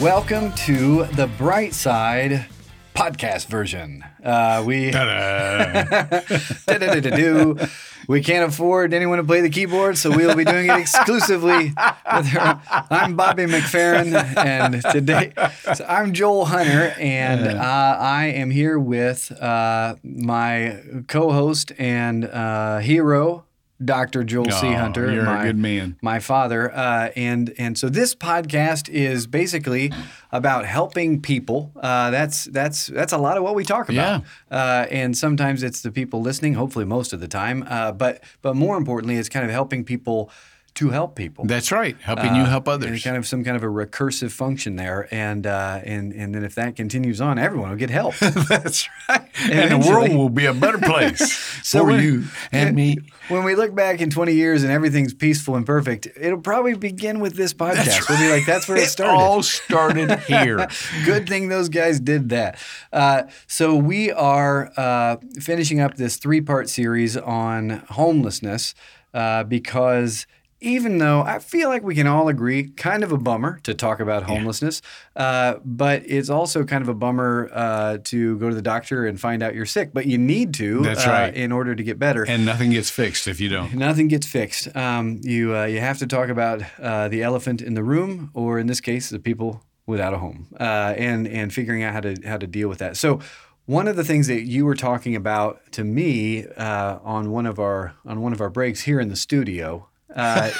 Welcome to the Bright Side podcast version. Uh, we we can't afford anyone to play the keyboard, so we'll be doing it exclusively. I'm Bobby McFerrin, and today so I'm Joel Hunter, and uh, I am here with uh, my co-host and uh, hero. Dr. Joel C. Oh, Hunter, you're a good man. my father, uh, and and so this podcast is basically about helping people. Uh, that's that's that's a lot of what we talk about. Uh, and sometimes it's the people listening. Hopefully, most of the time. Uh, but but more importantly, it's kind of helping people to help people. That's right. Helping you help and others. kind of some kind of a recursive function there, and uh, and and then if that continues on, everyone will get help. That's right. And the world will be a better place for when- you and me. When we look back in 20 years and everything's peaceful and perfect, it'll probably begin with this podcast. We'll be like, that's where it started. It all started here. Good thing those guys did that. Uh, so we are uh, finishing up this three-part series on homelessness uh, because even though I feel like we can all agree, kind of a bummer to talk about homelessness, uh, but it's also kind of a bummer uh, to go to the doctor and find out you're sick. But you need to, That's uh, right. in order to get better. And nothing gets fixed if you don't. Nothing gets fixed. Um, you uh, you have to talk about uh, the elephant in the room, or in this case, the people without a home, uh, and and figuring out how to how to deal with that. So. One of the things that you were talking about to me uh, on one of our on one of our breaks here in the studio, uh,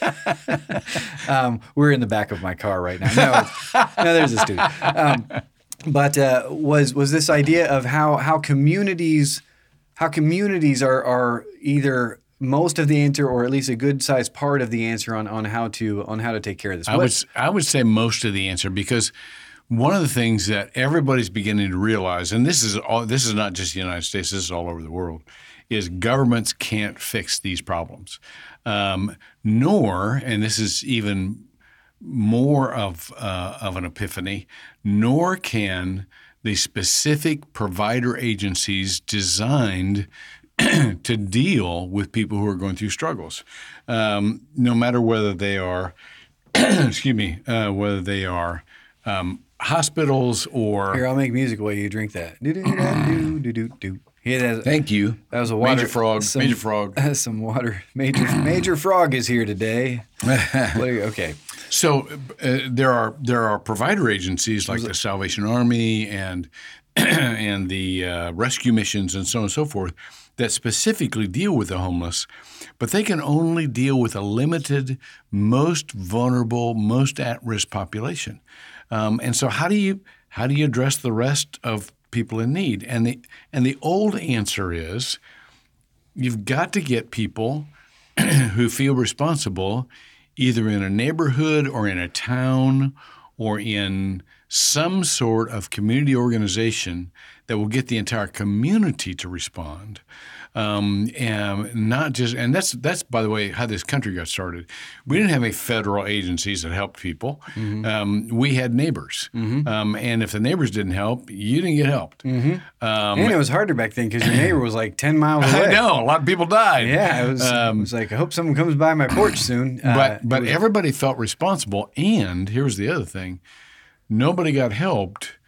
um, we're in the back of my car right now. No, no, there's a studio. Um, but uh, was was this idea of how how communities how communities are are either most of the answer or at least a good sized part of the answer on, on how to on how to take care of this. I What- would I would say most of the answer because one of the things that everybody's beginning to realize, and this is all this is not just the United States, this is all over the world, is governments can't fix these problems. Um, nor, and this is even more of uh, of an epiphany, nor can the specific provider agencies designed to deal with people who are going through struggles, um, no matter whether they are, excuse me, uh, whether they are um, hospitals or. Here, I'll make music while you drink that. Do do do do do do. Yeah, that, Thank you. that was a water Major frog. some- major frog. Some water. Major Major Frog is here today. okay. So uh, there are there are provider agencies like the Salvation Army and and the uh, rescue missions and so on and so forth that specifically deal with the homeless, but they can only deal with a limited, most vulnerable, most at-risk population. Um, and so, how do you how do you address the rest of people in need? And the and the old answer is you've got to get people who feel responsible either in a neighborhood or in a town or in some sort of community organization that will get the entire community to respond. Um, and not just, and that's that's by the way how this country got started. We didn't have any federal agencies that helped people. Um, we had neighbors, um, and if the neighbors didn't help, you didn't get helped. and it was harder back then because your neighbor was like ten miles away. I know a lot of people died. Yeah, it was, it was like I hope someone comes by my porch soon. Uh, but but was- everybody felt responsible, and here's the other thing: nobody got helped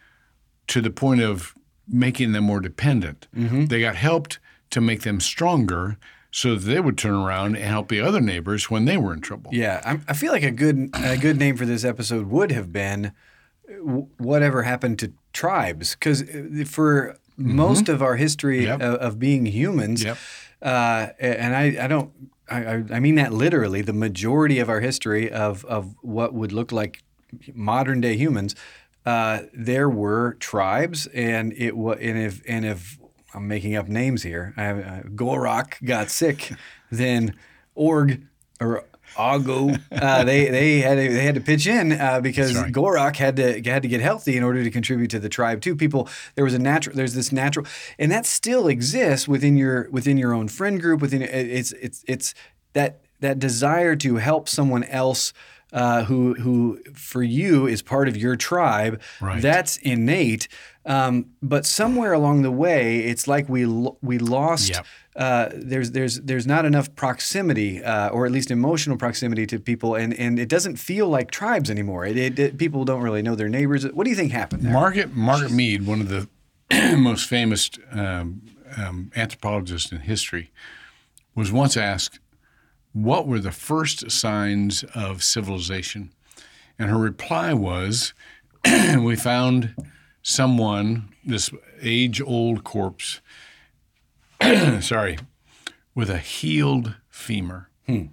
to the point of making them more dependent. Mm-hmm. They got helped to make them stronger, so that they would turn around and help the other neighbors when they were in trouble. Yeah, I'm, I feel like a good a good name for this episode would have been whatever happened to tribes because for most of our history Yep. of, of being humans, Yep. uh, and I, I don't I, I- I mean that literally the majority of our history of of what would look like modern day humans. Uh, there were tribes, and it was, and if and if I'm making up names here, I, uh, Gorok got sick, then Org or Ago, uh, they they had to, they had to pitch in uh, because right. Gorok had to had to get healthy in order to contribute to the tribe too. People there was a natural there's this natural and that still exists within your within your own friend group within it's it's it's that that desire to help someone else uh, who who for you is part of your tribe. Right. That's innate. Um, but somewhere along the way, it's like we lo- we lost. Yep. Uh, there's there's there's not enough proximity, uh, or at least emotional proximity to people, and, and it doesn't feel like tribes anymore. It, it, it- people don't really know their neighbors. What do you think happened there? Margaret Margaret Mead, one of the most famous um, um, anthropologists in history, was once asked, "What were the first signs of civilization?" And her reply was, "We found someone, this age-old corpse, sorry, with a healed femur." Hmm.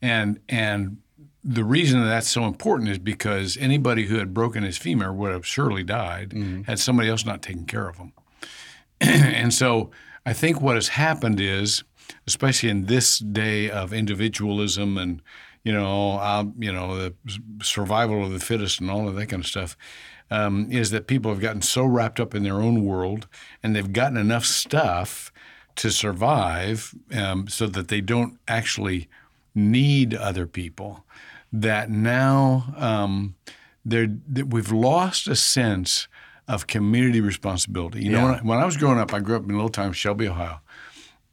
And and the reason that that's so important is because anybody who had broken his femur would have surely died hmm. had somebody else not taken care of him. and so I think what has happened is, especially in this day of individualism and you know, uh, you know, the survival of the fittest and all of that kind of stuff, um, is that people have gotten so wrapped up in their own world and they've gotten enough stuff to survive, um, so that they don't actually need other people. That now um, they're, that we've lost a sense of community responsibility. You know, when I, when I was growing up, I grew up in a little town, Shelby, Ohio,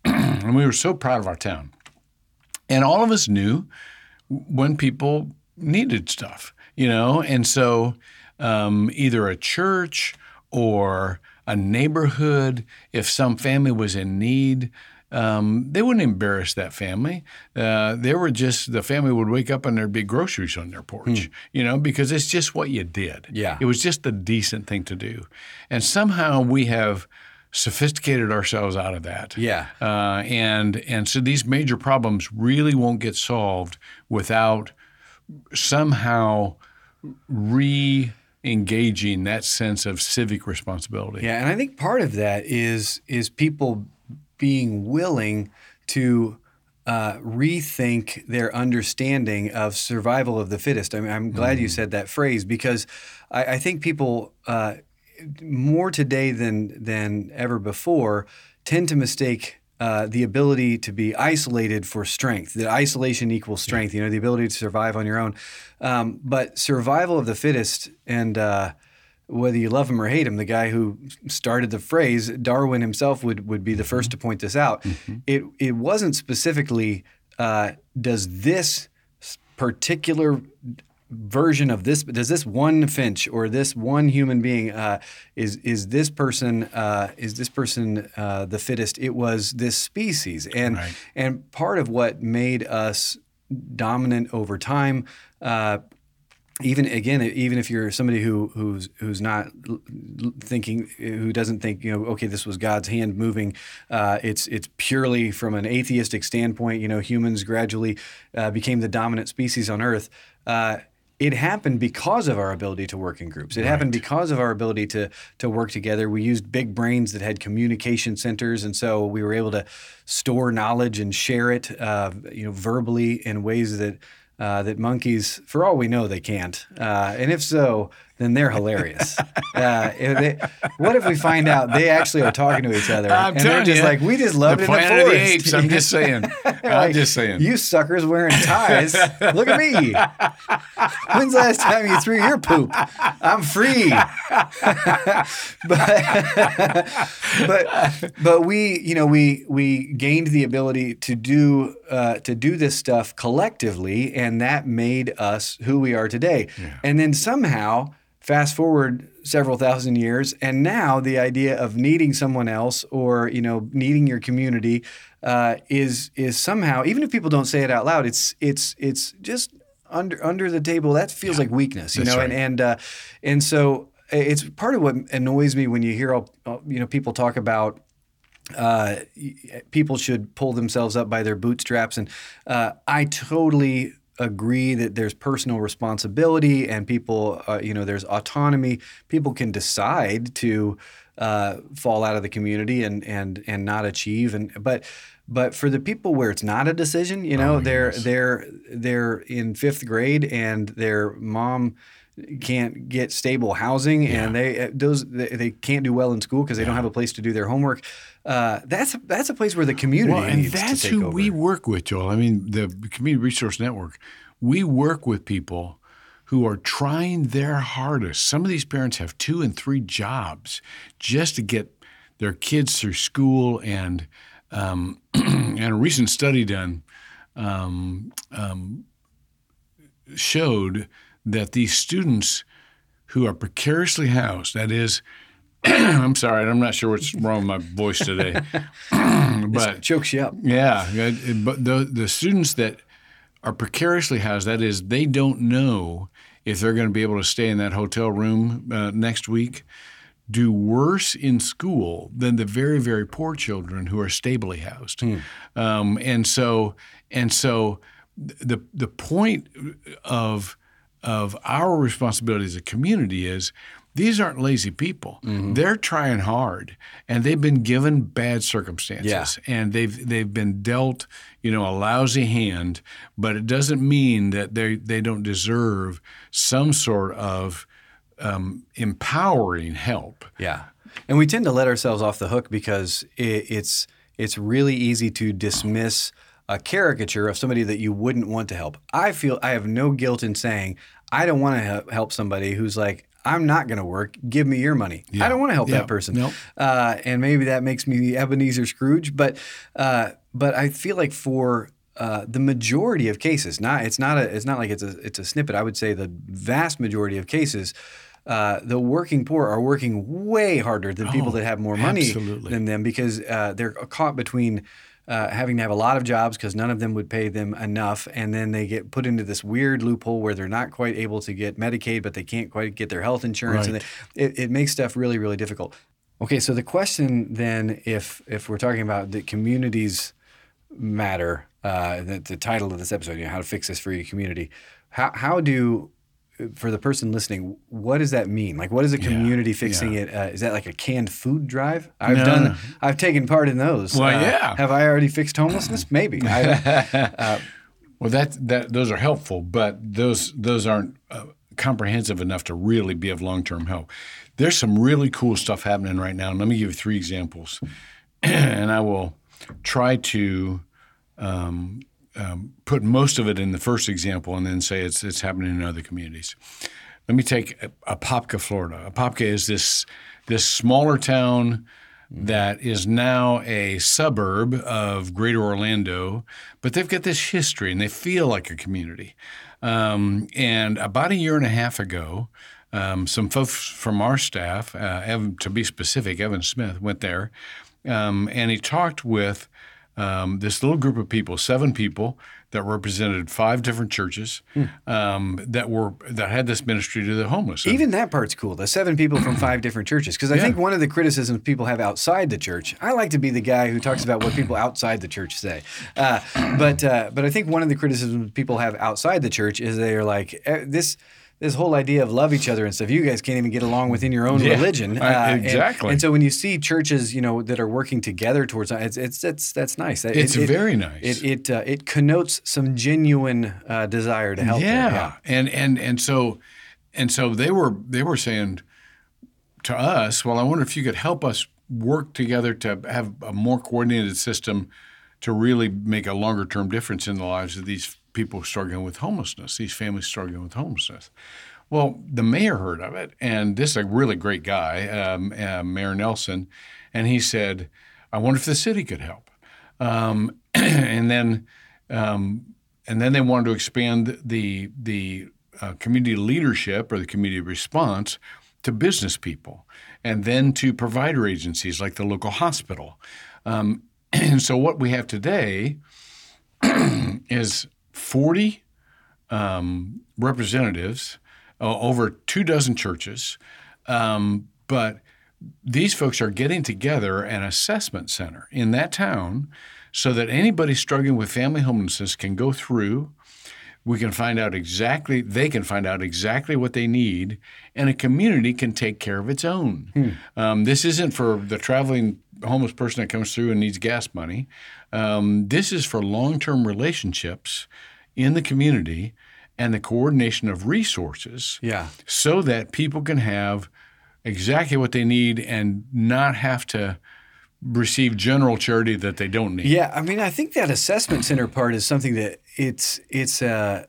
and we were so proud of our town. And all of us knew when people needed stuff, you know, and so um, either a church or a neighborhood, if some family was in need, um, they wouldn't embarrass that family. Uh, they were just the family would wake up and there'd be groceries on their porch, you know, because it's just what you did. Yeah. it was just a decent thing to do, and somehow we have sophisticated ourselves out of that. Yeah. Uh, and and so these major problems really won't get solved without somehow re-engaging that sense of civic responsibility. Yeah, and I think part of that is is people being willing to uh, rethink their understanding of survival of the fittest. I mean, I'm glad you said that phrase because I, I think people uh, more today than than ever before tend to mistake. Uh, the ability to be isolated for strength, that isolation equals strength, you know, the ability to survive on your own. Um, but survival of the fittest and uh, whether you love him or hate him, the guy who started the phrase, Darwin himself would, would be the first to point this out. It, it wasn't specifically, uh, does this particular version of this, does this one finch or this one human being, uh, is, is this person, uh, is this person uh, the fittest? It was this species. And, Right. and part of what made us dominant over time, uh, even again, even if you're somebody who who's who's not thinking, who doesn't think, you know, okay, this was God's hand moving. Uh, it's it's purely from an atheistic standpoint. You know, humans gradually uh, became the dominant species on Earth. Uh, it happened because of our ability to work in groups. It happened because of our ability to to work together. We used big brains that had communication centers, and so we were able to store knowledge and share it, uh, you know, verbally in ways that uh, that monkeys, for all we know, they can't. Uh, and if so, then they're hilarious. uh, if they, what if we find out they actually are talking to each other I'm and they're just you, like, we just love the it in the Planet of the forest. Apes. I'm just saying. I'm just saying. You suckers wearing ties. Look at me. When's the last time you threw your poop? I'm free. but, but but we you know we we gained the ability to do uh, to do this stuff collectively, and that made us who we are today. And then somehow. Fast forward several thousand years, and now the idea of needing someone else or you know needing your community uh, is is somehow even if people don't say it out loud, it's it's it's just under under the table. That feels like weakness, you That's know. right. And and uh, and so it's part of what annoys me when you hear all, all- you know people talk about uh, people should pull themselves up by their bootstraps. And uh, I totally agree that there's personal responsibility and people, uh, you know, there's autonomy. People can decide to uh, fall out of the community and and and not achieve. And but but for the people where it's not a decision, you know, they're they're they're in fifth grade and their mom can't get stable housing and they those they, can't do well in school because they don't have a place to do their homework. Uh, that's that's a place where the community Well, and that's who over. we work with, Joel. I mean, the Community Resource Network, we work with people who are trying their hardest. Some of these parents have two and three jobs just to get their kids through school. And um, and a recent study done um, um, showed that these students who are precariously housed, that is, I'm sorry, I'm not sure what's wrong with my voice today, but it chokes you up. yeah, but the the students that are precariously housed, that is, they don't know if they're going to be able to stay in that hotel room uh, next week, do worse in school than the very very poor children who are stably housed. Um, and so and so the the point of of our responsibility as a community is these aren't lazy people. They're trying hard, and they've been given bad circumstances, Yeah. and they've they've been dealt, you know, a lousy hand. But it doesn't mean that they they don't deserve some sort of um, empowering help. Yeah, and we tend to let ourselves off the hook because it, it's it's really easy to dismiss a caricature of somebody that you wouldn't want to help. I feel I have no guilt in saying I don't want to help somebody who's like. I'm not going to work. Give me your money. I don't want to help Yeah. that person. Nope. Uh, and maybe that makes me Ebenezer Scrooge, but uh, but I feel like for uh, the majority of cases, not it's not a it's not like it's a it's a snippet. I would say the vast majority of cases, uh, the working poor are working way harder than people that have more money absolutely. than them because uh, they're caught between. Uh, having to have a lot of jobs because none of them would pay them enough, and then they get put into this weird loophole where they're not quite able to get Medicaid, but they can't quite get their health insurance, and Right. it, it makes stuff really, really difficult. Okay, so the question then, if if we're talking about the communities matter, uh, the, the title of this episode, you know, how to fix this for your community, how how do for the person listening, what does that mean? Like, what is a community fixing it? Uh, is that like a canned food drive? I've No. done, I've taken part in those. Well, Uh, yeah. Have I already fixed homelessness? Maybe. I, Well, that that those are helpful, but those those aren't uh, comprehensive enough to really be of long term help. There's some really cool stuff happening right now. Let me give you three examples, and I will try to um, um, put most of it in the first example, and then say it's it's happening in other communities. Let me take Apopka, Florida. Apopka is this this smaller town that is now a suburb of Greater Orlando, but they've got this history and they feel like a community. Um, and about a year and a half ago, um, some folks from our staff, uh, Evan, to be specific, Evan Smith, went there, um, and he talked with um, this little group of people, seven people that represented five different churches um, that were that had this ministry to the homeless. Even that part's cool. The seven people from five different churches. Because I think one of the criticisms people have outside the church, I like to be the guy who talks about what people outside the church say. Uh, but uh, but I think one of the criticisms people have outside the church is they are like eh, this. This whole idea of love each other and stuff, you guys can't even get along within your own Yeah, religion. uh, exactly. And, so when you see churches, you know, that are working together towards it's it's it's that's nice. It- It's it- very nice. It it uh, it connotes some genuine uh, desire to help. there. yeah. and and and so and so they were they were saying to us, well, I wonder if you could help us work together to have a more coordinated system to really make a longer term difference in the lives of these people struggling with homelessness, these families struggling with homelessness. Well, the mayor heard of it, and this is a really great guy, um, uh, Mayor Nelson, and he said, "I wonder if the city could help." Um, and then, um, and then they wanted to expand the the uh, community leadership or the community response to business people, and then to provider agencies like the local hospital. Um, and so, what we have today is forty um, representatives uh, over two dozen churches, um, but these folks are getting together an assessment center in that town so that anybody struggling with family homelessness can go through. We can find out exactly, they can find out exactly what they need, and a community can take care of its own. Um, this isn't for the traveling homeless person that comes through and needs gas money. Um, this is for long term relationships in the community and the coordination of resources Yeah. so that people can have exactly what they need and not have to receive general charity that they don't need. Yeah, I mean, I think that assessment center part is something that it's it's a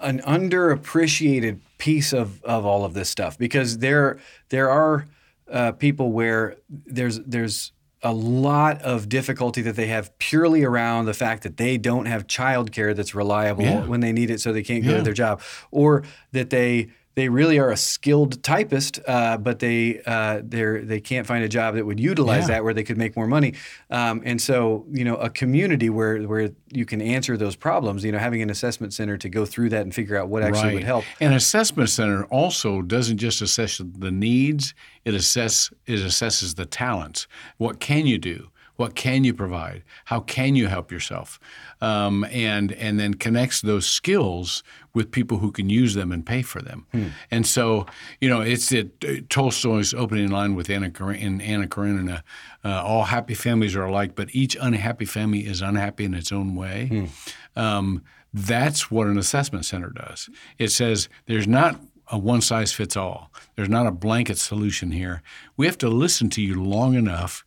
an underappreciated piece of of all of this stuff because there there are uh, people where there's there's a lot of difficulty that they have purely around the fact that they don't have childcare that's reliable Yeah. when they need it, so they can't go to their job, or that they they really are a skilled typist, uh, but they uh, they they can't find a job that would utilize Yeah. that where they could make more money. Um, and so you know a community where where you can answer those problems. You know, having an assessment center to go through that and figure out what actually would help. An assessment center also doesn't just assess the needs; it assess it assesses the talents. What can you do? What can you provide? How can you help yourself? Um, and and then connects those skills with people who can use them and pay for them. And so, you know, it's it, Tolstoy's opening line with Anna in Anna Karenina. Uh, all happy families are alike, but each unhappy family is unhappy in its own way. Um, that's what an assessment center does. It says there's not a one size fits all. There's not a blanket solution here. We have to listen to you long enough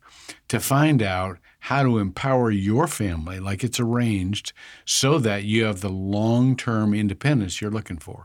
to find out how to empower your family like it's arranged so that you have the long term independence you're looking for.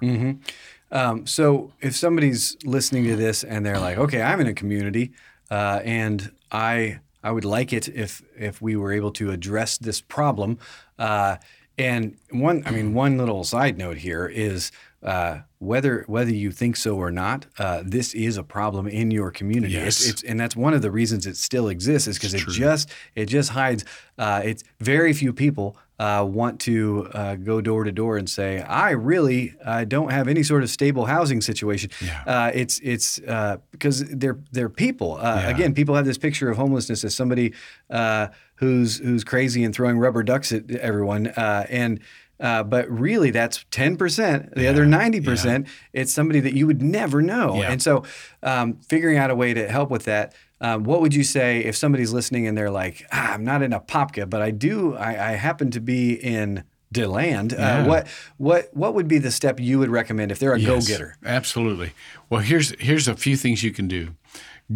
Um, so if somebody's listening to this and they're like, okay, I'm in a community, uh, and I I would like it if if we were able to address this problem. Uh, and one, I mean, one little side note here is uh, whether whether you think so or not, uh, this is a problem in your community. Yes. It's, it's and that's one of the reasons it still exists is because it just it just hides. Uh, it's very few people uh, want to uh, go door to door and say, I really uh, don't have any sort of stable housing situation. Yeah. Uh, it's it's uh, because they're they're people. Uh, Yeah. Again, people have this picture of homelessness as somebody uh, who's who's crazy and throwing rubber ducks at everyone, uh, and. Uh, but really, that's ten percent. The other ninety percent, it's somebody that you would never know. Yeah. And so, um, figuring out a way to help with that. Um, what would you say if somebody's listening and they're like, ah, "I'm not in a Apopka, but I do. I, I happen to be in Deland." Uh, Yeah. what what what would be the step you would recommend if they're a Yes, go-getter? Absolutely. Well, here's here's a few things you can do.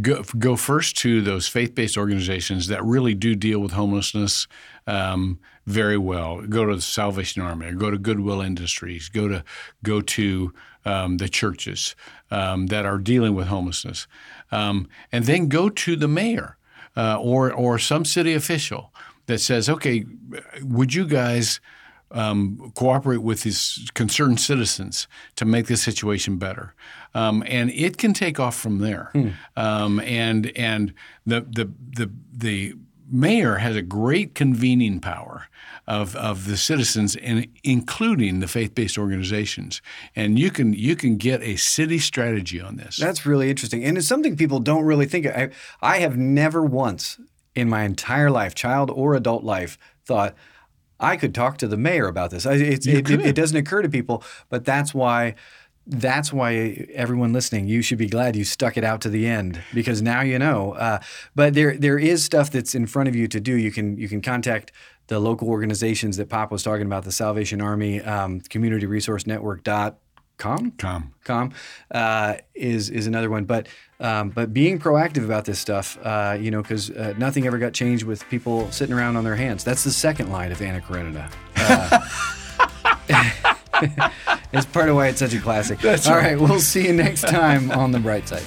Go, go first to those faith-based organizations that really do deal with homelessness um, very well. Go to the Salvation Army, or go to Goodwill Industries, go to go to um, the churches um, that are dealing with homelessness, um, and then go to the mayor uh, or or some city official that says, "Okay, would you guys?" um, cooperate with these concerned citizens to make the situation better, um, and it can take off from there. Um, and and the the the the mayor has a great convening power of, of the citizens, and including the faith-based organizations. And you can you can get a city strategy on this. That's really interesting, and it's something people don't really think. Of. I I have never once in my entire life, child or adult life, thought I could talk to the mayor about this. I- It's, it, it, it doesn't occur to people, but that's why. That's why everyone listening, you should be glad you stuck it out to the end because now you know. Uh, but there, there is stuff that's in front of you to do. You can, you can contact the local organizations that Pop was talking about, the Salvation Army, um, Community Resource Network dot com Com. com uh, is is another one. But um, but being proactive about this stuff, uh, you know, because uh, nothing ever got changed with people sitting around on their hands. That's the second line of Anna Karenina. It's part of why it's such a classic. All right, we'll see you next time on the bright side.